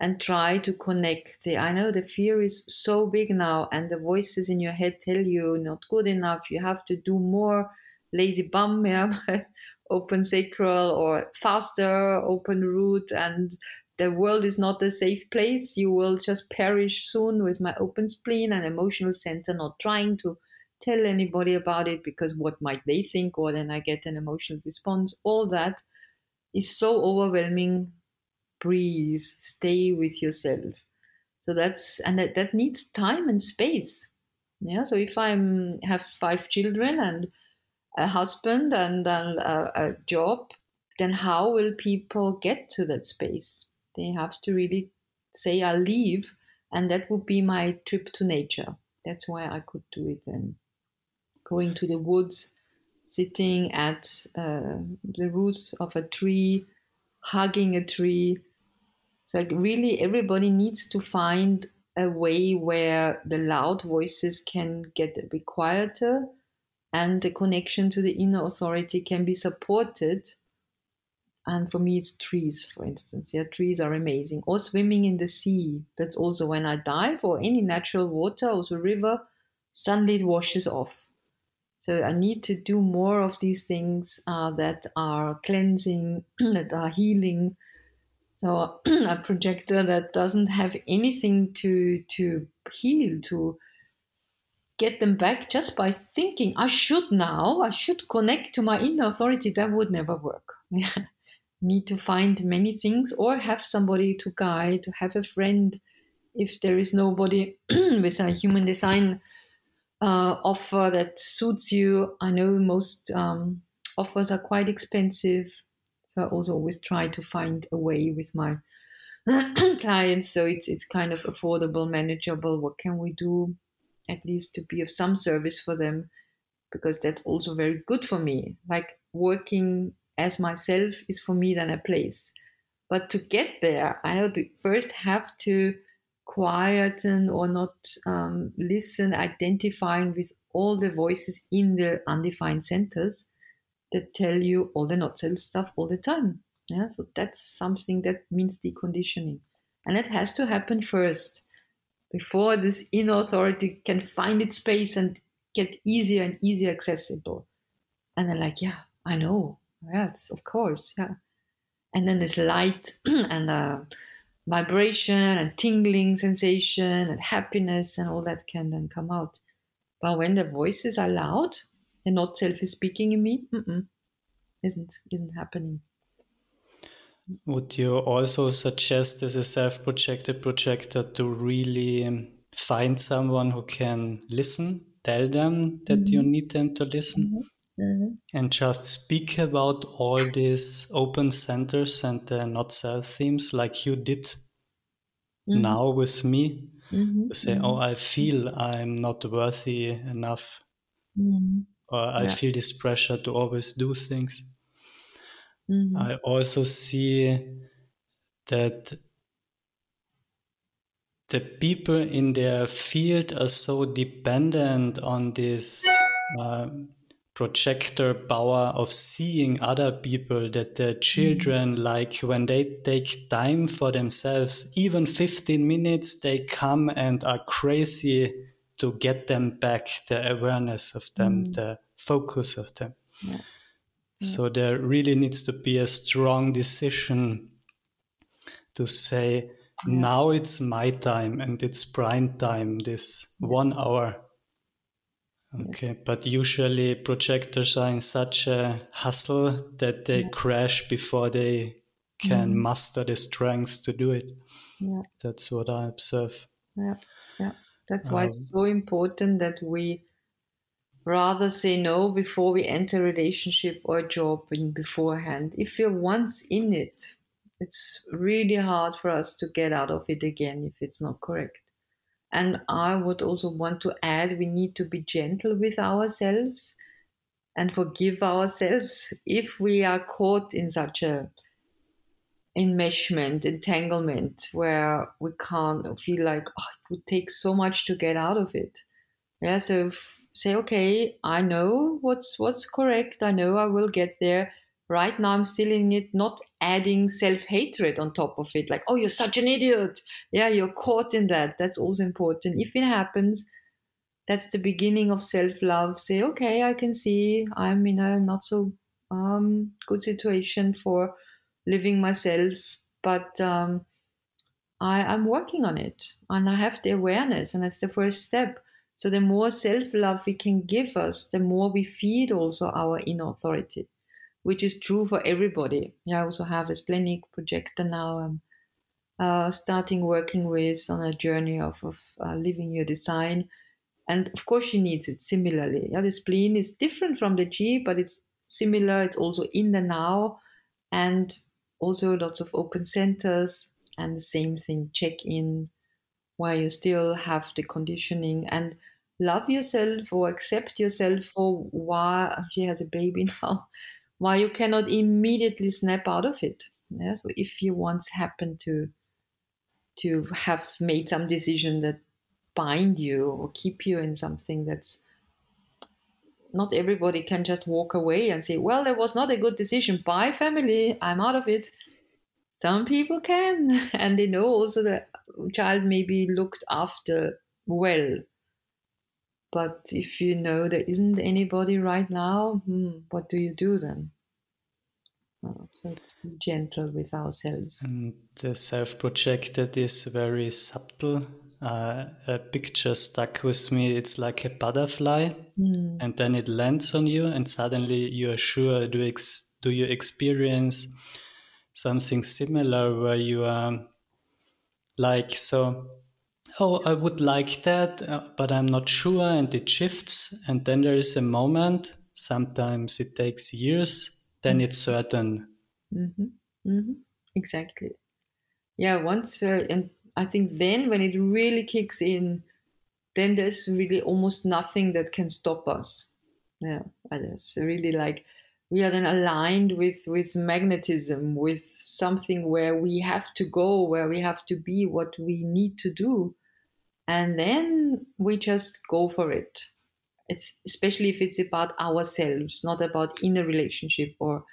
and try to connect. I know the fear is so big now, and the voices in your head tell you not good enough. You have to do more. Lazy bum, yeah, open sacral or faster, open root, and the world is not a safe place. You will just perish soon with my open spleen and emotional center, not trying to tell anybody about it because what might they think, or then I get an emotional response. All that is so overwhelming breathe, stay with yourself. So that's and that, that needs time and space. Yeah. So if I'm have five children and a husband and, and a, a job, then how will people get to that space? They have to really say, I'll leave, and that would be my trip to nature. That's why I could do it then. Going to the woods, sitting at uh, the roots of a tree, hugging a tree, so like really everybody needs to find a way where the loud voices can get a bit quieter and the connection to the inner authority can be supported. And for me, it's trees, for instance. Yeah, trees are amazing. Or swimming in the sea. That's also when I dive or any natural water, also river, suddenly it washes off. So I need to do more of these things uh, that are cleansing, that are healing, so a projector that doesn't have anything to to heal, to get them back just by thinking, I should now, I should connect to my inner authority, that would never work. Need to find many things or have somebody to guide, to have a friend. If there is nobody with a human design uh, offer that suits you, I know most um, offers are quite expensive. So I also always try to find a way with my clients so it's it's kind of affordable, manageable. What can we do at least to be of some service for them? Because that's also very good for me. Like working as myself is for me then a place. But to get there, I know to first have to quieten or not um, listen, identifying with all the voices in the undefined centers that tell you all the not self stuff all the time. Yeah, so that's something that means deconditioning. And it has to happen first before this inner authority can find its space and get easier and easier accessible. And they're like, yeah, I know. Yes, of course. Yeah. And then this light and uh, vibration and tingling sensation and happiness and all that can then come out. But when the voices are loud, and not self is speaking in me isn't isn't happening would you also suggest as a self-projected projector to really find someone who can listen tell them that mm-hmm. you need them to listen mm-hmm. Mm-hmm. and just speak about all these open centers and the not self themes like you did mm-hmm. now with me mm-hmm. to say oh i feel i'm not worthy enough or I yeah. feel this pressure to always do things. Mm-hmm. I also see that the people in their field are so dependent on this uh, projector power of seeing other people that the children mm. like when they take time for themselves even 15 minutes they come and are crazy to get them back the awareness of them mm. the focus of them yeah. Yeah. so there really needs to be a strong decision to say yeah. now it's my time and it's prime time this one hour Okay, but usually projectors are in such a hustle that they yeah. crash before they can mm. muster the strength to do it. Yeah. That's what I observe. Yeah, yeah. That's why um, it's so important that we rather say no before we enter a relationship or job in beforehand. If we're once in it, it's really hard for us to get out of it again if it's not correct. And I would also want to add we need to be gentle with ourselves and forgive ourselves if we are caught in such a enmeshment, entanglement where we can't feel like oh, it would take so much to get out of it. Yeah, so say, okay, I know what's what's correct. I know I will get there. Right now i'm still in it not adding self-hatred on top of it like oh you're such an idiot. Yeah you're caught in that. That's also important. If it happens that's the beginning of self-love. Say okay i can see i'm in a not so um, good situation for living myself but um, I, i'm working on it and i have the awareness and that's the first step so the more self-love we can give us the more we feed also our inner authority which is true for everybody. I also have a splenic projector now. I'm uh, starting working with on a journey of, of uh, living your design. And of course, she needs it similarly. Yeah, the spleen is different from the G, but it's similar. It's also in the now, and also lots of open centers. And the same thing, check in, while you still have the conditioning and love yourself or accept yourself for why she has a baby now why you cannot immediately snap out of it. Yeah? So if you once happen to to have made some decision that bind you or keep you in something that's not everybody can just walk away and say, well, that was not a good decision. Bye, family. I'm out of it. Some people can, and they know also that child may be looked after well. But if you know there isn't anybody right now, hmm, what do you do then? Oh, so it's be gentle with ourselves. And the self projected is very subtle. Uh, a picture stuck with me. It's like a butterfly, mm. and then it lands on you, and suddenly you are sure. Do ex- do you experience something similar where you are like so? oh, I would like that, uh, but I'm not sure, and it shifts. And then there is a moment, sometimes it takes years, then it's certain. Mm-hmm. Mm-hmm. Exactly. Yeah, once, uh, and I think then when it really kicks in, then there's really almost nothing that can stop us. Yeah, it's really like we are then aligned with with magnetism, with something where we have to go, where we have to be, what we need to do. And then we just go for it. It's especially if it's about ourselves not about inner relationship or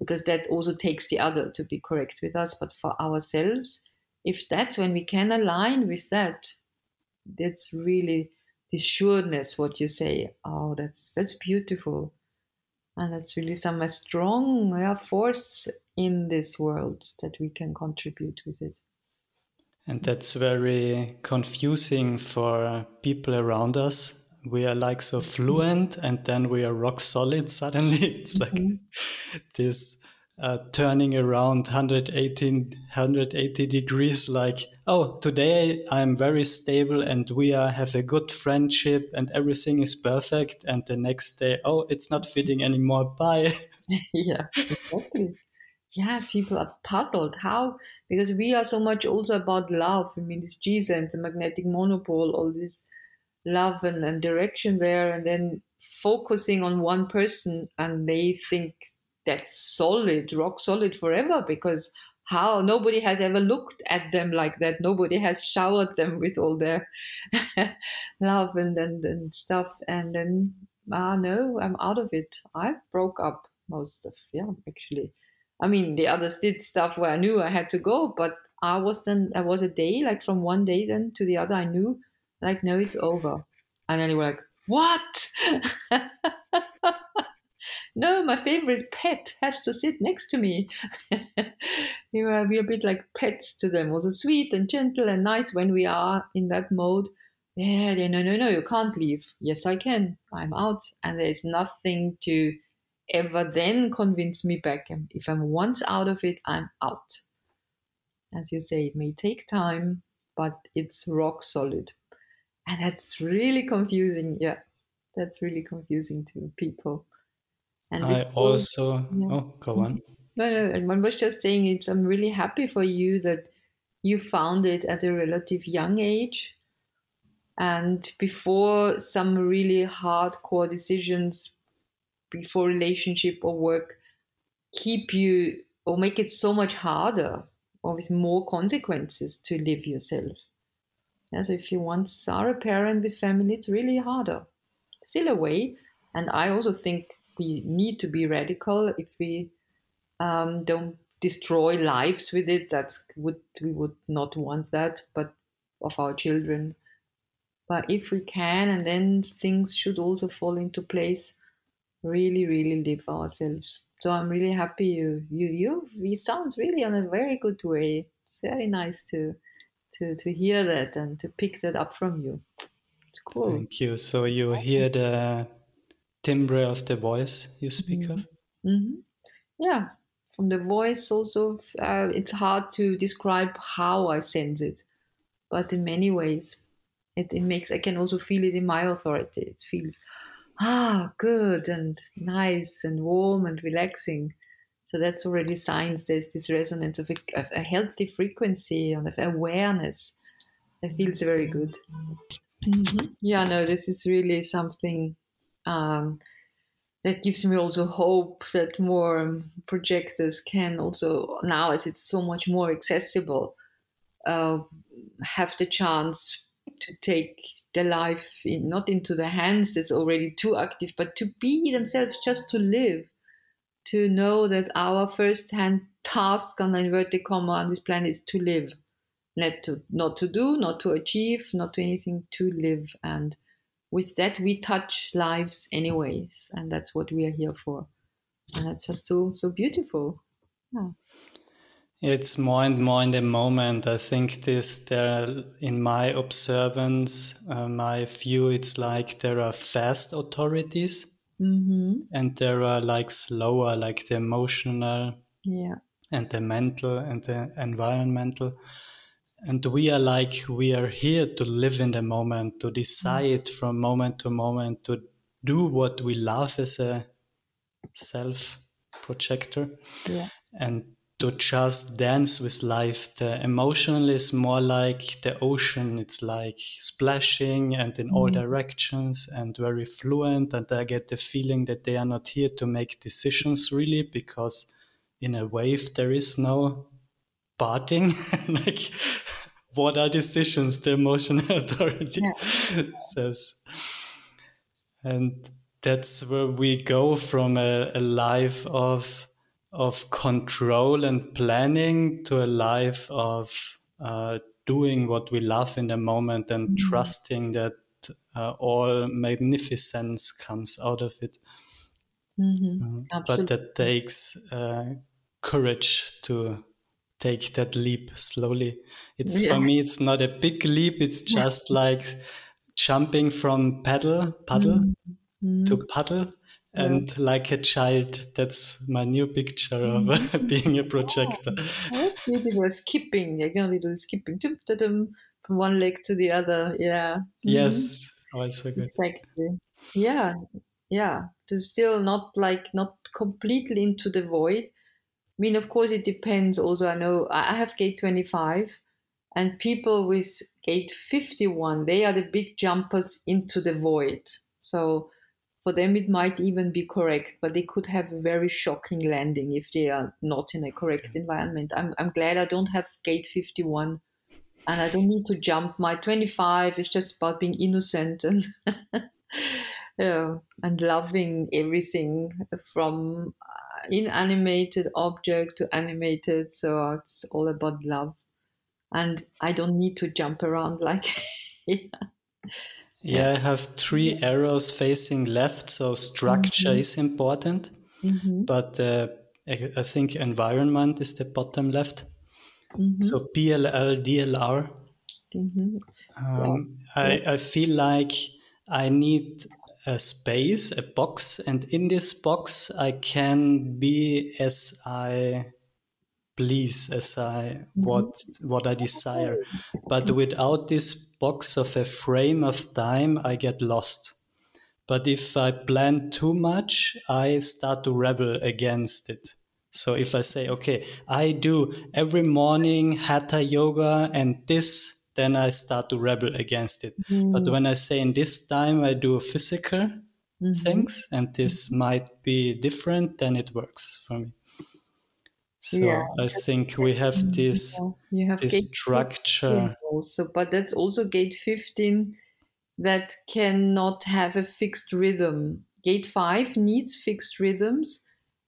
because that also takes the other to be correct with us but for ourselves if that's when we can align with that that's really this sureness what you say. Oh that's that's beautiful and that's really some strong yeah, force in this world that we can contribute with it and that's very confusing for people around us. We are like so fluent and then we are rock solid suddenly. It's like mm-hmm. this uh, turning around 118, 180 degrees like, oh, today I'm very stable and we are, have a good friendship and everything is perfect. And the next day, oh, it's not fitting anymore. Bye. yeah, exactly yeah, people are puzzled. How? Because we are so much also about love. I mean, this G is the magnetic monopole, all this love and, and direction there, and then focusing on one person, and they think that's solid, rock solid forever because how nobody has ever looked at them like that nobody has showered them with all their love and, and and stuff and then ah, no, I'm out of it. I broke up most of, yeah, actually. I mean, the others did stuff where I knew I had to go, but I was then, I was a day, like from one day then to the other, I knew, like, no, it's over. And then you were like, what? no, my favorite pet has to sit next to me. you know, we're a bit like pets to them, also sweet and gentle and nice when we are in that mode. Yeah, yeah, no, no, no, you can't leave. Yes, I can. I'm out. And there's nothing to ever then convince me back. And if I'm once out of it, I'm out. As you say, it may take time, but it's rock solid. And that's really confusing. Yeah, that's really confusing to people. And I also, yeah. oh, go on. Mm-hmm. No, no, I was just saying it. I'm really happy for you that you found it at a relative young age and before some really hardcore decisions before relationship or work keep you or make it so much harder or with more consequences to live yourself. Yeah, so if you once are a parent with family, it's really harder. Still a way. And I also think we need to be radical if we um, don't destroy lives with it. That's would we would not want that, but of our children but if we can, and then things should also fall into place, really, really live ourselves. So I'm really happy you you you you sounds really on a very good way. It's very nice to to to hear that and to pick that up from you. It's cool. Thank you. So you hear the timbre of the voice you speak mm-hmm. of. Mm-hmm. Yeah, from the voice also, uh, it's hard to describe how I sense it, but in many ways it, it makes i can also feel it in my authority it feels ah good and nice and warm and relaxing so that's already signs there's this resonance of a, of a healthy frequency and of awareness that feels very good mm-hmm. yeah no this is really something um, that gives me also hope that more projectors can also now as it's so much more accessible uh, have the chance to take their life in, not into the hands that's already too active, but to be themselves, just to live, to know that our first-hand task on the inverted comma on this planet is to live, not to not to do, not to achieve, not to anything, to live, and with that we touch lives anyways, and that's what we are here for, and that's just so so beautiful. Yeah. It's more and more in the moment. I think this there, in my observance, uh, my view, it's like there are fast authorities, mm-hmm. and there are like slower, like the emotional, yeah, and the mental and the environmental. And we are like we are here to live in the moment, to decide mm-hmm. from moment to moment, to do what we love as a self projector. Yeah. And to just dance with life. The emotional is more like the ocean. It's like splashing and in mm. all directions and very fluent. And I get the feeling that they are not here to make decisions really because in a wave there is no parting. like, what are decisions? The emotional authority yeah. says. And that's where we go from a, a life of of control and planning to a life of uh, doing what we love in the moment and mm-hmm. trusting that uh, all magnificence comes out of it. Mm-hmm. Uh, but that takes uh, courage to take that leap slowly. It's yeah. for me, it's not a big leap. It's just yeah. like jumping from paddle, paddle mm-hmm. to paddle and yeah. like a child that's my new picture of mm-hmm. being a projector oh, beautiful skipping you know little skipping from one leg to the other yeah yes mm-hmm. oh, so good exactly yeah yeah to still not like not completely into the void i mean of course it depends also i know i have gate 25 and people with gate 51 they are the big jumpers into the void so for them it might even be correct, but they could have a very shocking landing if they are not in a correct okay. environment. I'm, I'm glad I don't have gate 51 and I don't need to jump. My 25 is just about being innocent and yeah, and loving everything from uh, inanimated object to animated. So it's all about love, and I don't need to jump around like. yeah. yeah, I have three arrows facing left, so structure mm-hmm. is important, mm-hmm. but uh, I think environment is the bottom left. Mm-hmm. So PLL, DLR. Mm-hmm. Um, yeah. I, I feel like I need a space, a box, and in this box I can be as I please, as I mm-hmm. what what I desire. But without this box of a frame of time, I get lost. But if I plan too much, I start to rebel against it. So if I say, okay, I do every morning hatha yoga and this then I start to rebel against it. Mm. But when I say in this time I do physical mm-hmm. things and this mm-hmm. might be different, then it works for me. So yeah, I think we have this, you have this structure. Also, but that's also gate 15 that cannot have a fixed rhythm. Gate 5 needs fixed rhythms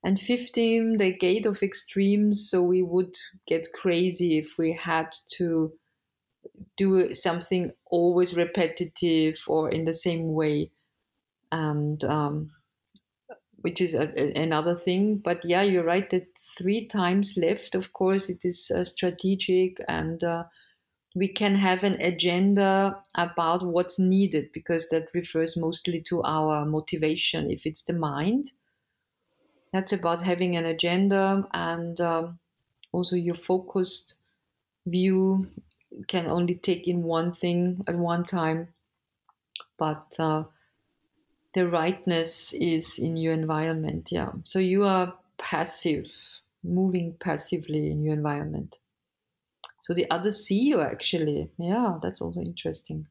and 15 the gate of extremes so we would get crazy if we had to do something always repetitive or in the same way. And um, which is a, a, another thing. But yeah you're right that three times left of course it is uh, strategic. And uh, we can have an agenda about what's needed because that refers mostly to our motivation if it's the mind. That's about having an agenda and um, also your focused view can only take in one thing at one time, but uh, the rightness is in your environment. Yeah, so you are passive, moving passively in your environment. So the others see you actually. Yeah, that's also interesting.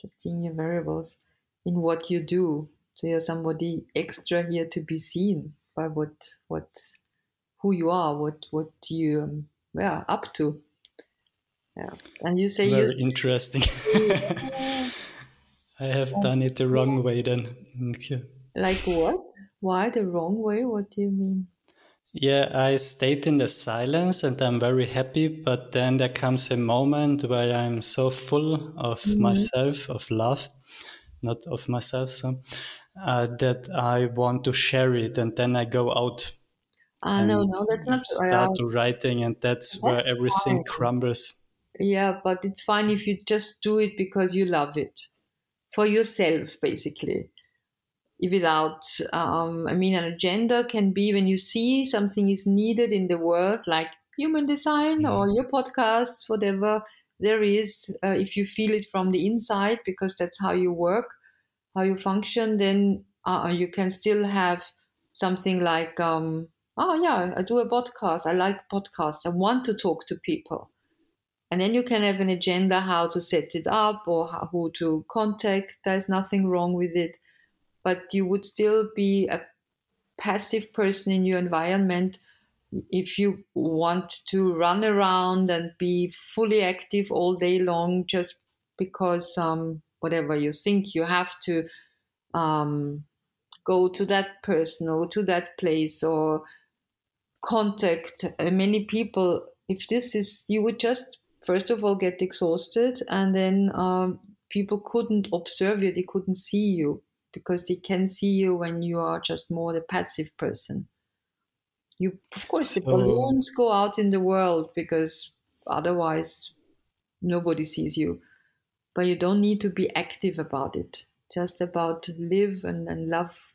Just seeing your variables in what you do. So you're somebody extra here to be seen by what what who you are, what what you um, yeah up to yeah. And you say very you... interesting. I have done it the wrong way then. Like what? Why the wrong way? What do you mean? Yeah i stayed in the silence and i'm very happy but then there comes a moment where i'm so full of mm-hmm. myself of love not of myself so uh, that i want to share it and then i go out uh, no no that's not start to writing and that's, that's where everything crumbles yeah, but it's fine if you just do it because you love it for yourself, basically. Without, um, I mean, an agenda can be when you see something is needed in the world, like human design or your podcasts, whatever there is. Uh, if you feel it from the inside, because that's how you work, how you function, then uh, you can still have something like, um, oh yeah, I do a podcast. I like podcasts. I want to talk to people and then you can have an agenda how to set it up or how, who to contact. There's nothing wrong with it. But you would still be a passive person in your environment. If you want to run around and be fully active all day long just because um, whatever you think you have to um, go to that person or to that place or contact uh, many people. If this is you would just first of all get exhausted and then um, people couldn't observe you they couldn't see you because they can see you when you are just more the passive person. You of course so... the balloons go out in the world because otherwise nobody sees you. But you don't need to be active about it. Just about live and, and love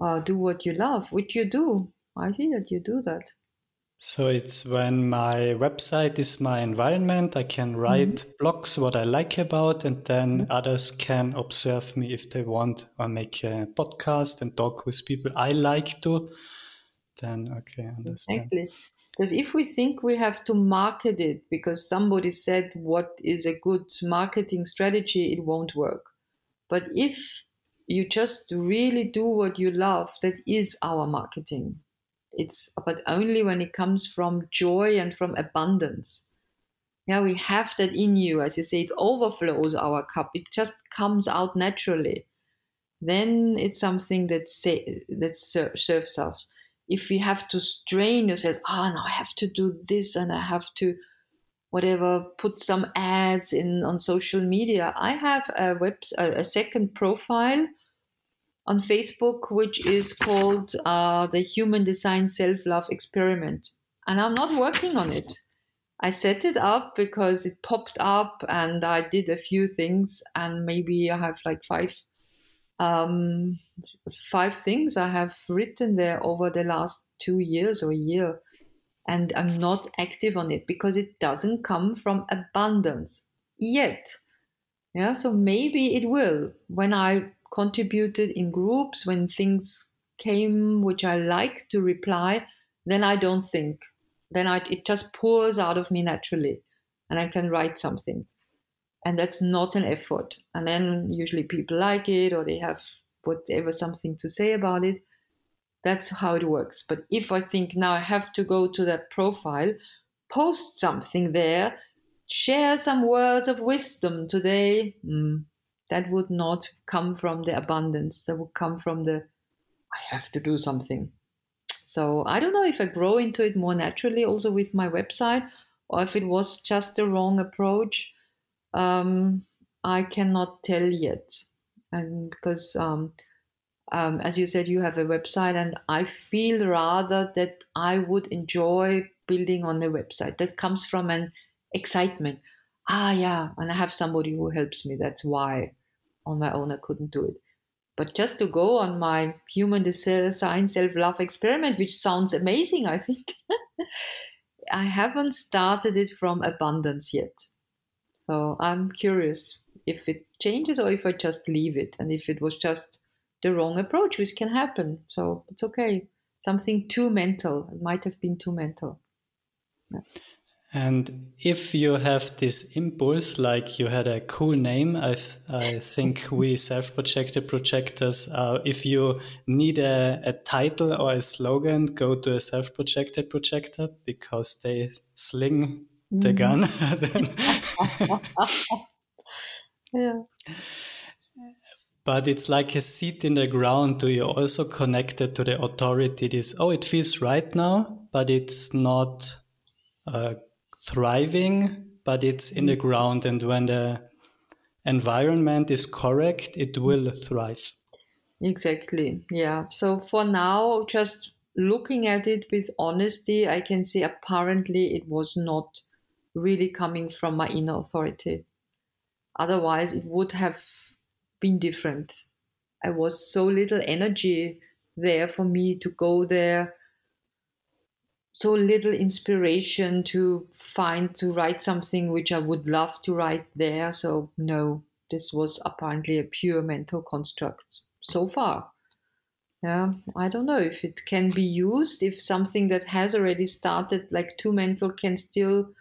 uh, do what you love which you do. I see that you do that so it's when my website is my environment, I can write mm-hmm. blogs what I like about, and then mm-hmm. others can observe me if they want or make a podcast and talk with people I like to. Then, okay, understand. Exactly. Because if we think we have to market it because somebody said what is a good marketing strategy, it won't work. But if you just really do what you love, that is our marketing it's but only when it comes from joy and from abundance yeah we have that in you as you say it overflows our cup it just comes out naturally then it's something that say that ser- serves us. If we have to strain yourself, ah, oh, now I have to do this and I have to whatever put some ads in on social media. I have a web a second profile on Facebook which is called uh, the Human Design Self Love Experiment, and I'm not working on it. I set it up because it popped up and I did a few things and maybe I have like five um, five things I have written there over the last two years or a year and I'm not active on it because it doesn't come from abundance yet. Yeah, so maybe it will when I contributed in groups when things came which I like to reply, then I don't think then I, it just pours out of me naturally and I can write something. And that's not an effort. And then usually people like it or they have whatever something to say about it. That's how it works. But if I think now I have to go to that profile, post something there, share some words of wisdom today, mm, that would not come from the abundance. That would come from the I have to do something. So I don't know if I grow into it more naturally also with my website or if it was just the wrong approach. Um, I cannot tell yet. And because, um, um, as you said, you have a website, and I feel rather that I would enjoy building on the website. That comes from an excitement. Ah, yeah, and I have somebody who helps me. That's why on my own I couldn't do it. But just to go on my human design self love experiment, which sounds amazing, I think, I haven't started it from abundance yet. So I'm curious if it changes or if I just leave it and if it was just the wrong approach, which can happen. So it's okay. Something too mental. It might have been too mental. Yeah. And if you have this impulse, like you had a cool name, I, I think we self projected projectors, uh, if you need a, a title or a slogan, go to a self projected projector because they sling the mm. gun. yeah. But it's like a seat in the ground. Do you also connect it to the authority? This, oh, it feels right now, but it's not. Uh, thriving, but it's in the mm. ground. And when the environment is correct, it will thrive. Exactly. Yeah. So for now, just looking at it with honesty, I can say apparently it was not really coming from my inner authority. Otherwise, it would have been different. I was so little energy there for me to go there so little inspiration to find to write something which I would love to write there. So no, this was apparently a pure mental construct so far. Yeah, I don't know if it can be used, if something that has already started like too mental can still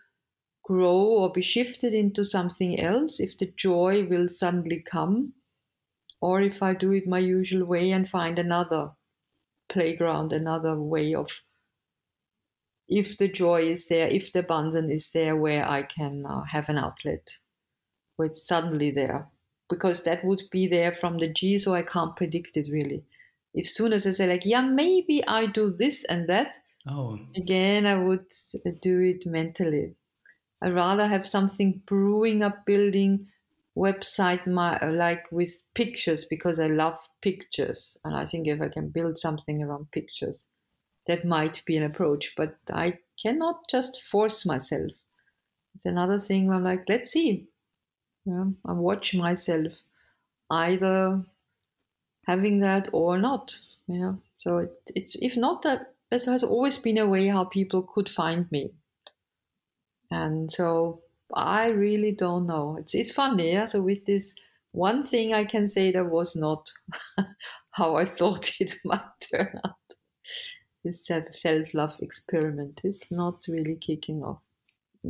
grow or be shifted into something else, if the joy will suddenly come, or if I do it my usual way and find another playground, another way of if the joy is there, if the abundance is there, where I can uh, have an outlet, where it's suddenly there, because that would be there from the G, so I can't predict it really. If soon as I say like, yeah, maybe I do this and that, oh. again I would do it mentally. I'd rather have something brewing up, building website my like with pictures because I love pictures, and I think if I can build something around pictures that might be an approach, but I cannot just force myself. It's another thing I'm like, let's see. Yeah, I watch myself either having that or not. Yeah. So it, it's if not that this has always been a way how people could find me. And so I really don't know. It's it's funny, yeah. So with this one thing I can say that was not how I thought it might turn out this self love experiment is not really kicking off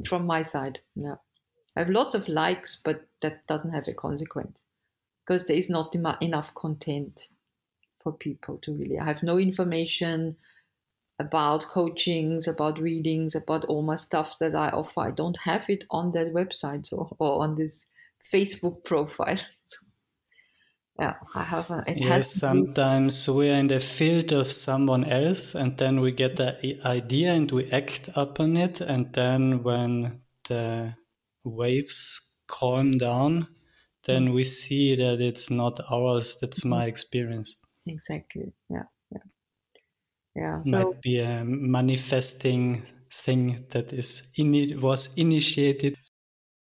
from my side. No. I have lots of likes, but that doesn't have a consequence because there is not enough content for people to really. I have no information about coachings, about readings, about all my stuff that I offer. I don't have it on that website so, or on this Facebook profile. so, yeah i have a, it yes has sometimes we are in the field of someone else and then we get the idea and we act upon it and then when the waves calm down then we see that it's not ours that's mm-hmm. my experience. Exactly yeah yeah. Yeah might so, be a manifesting thing that is in it was initiated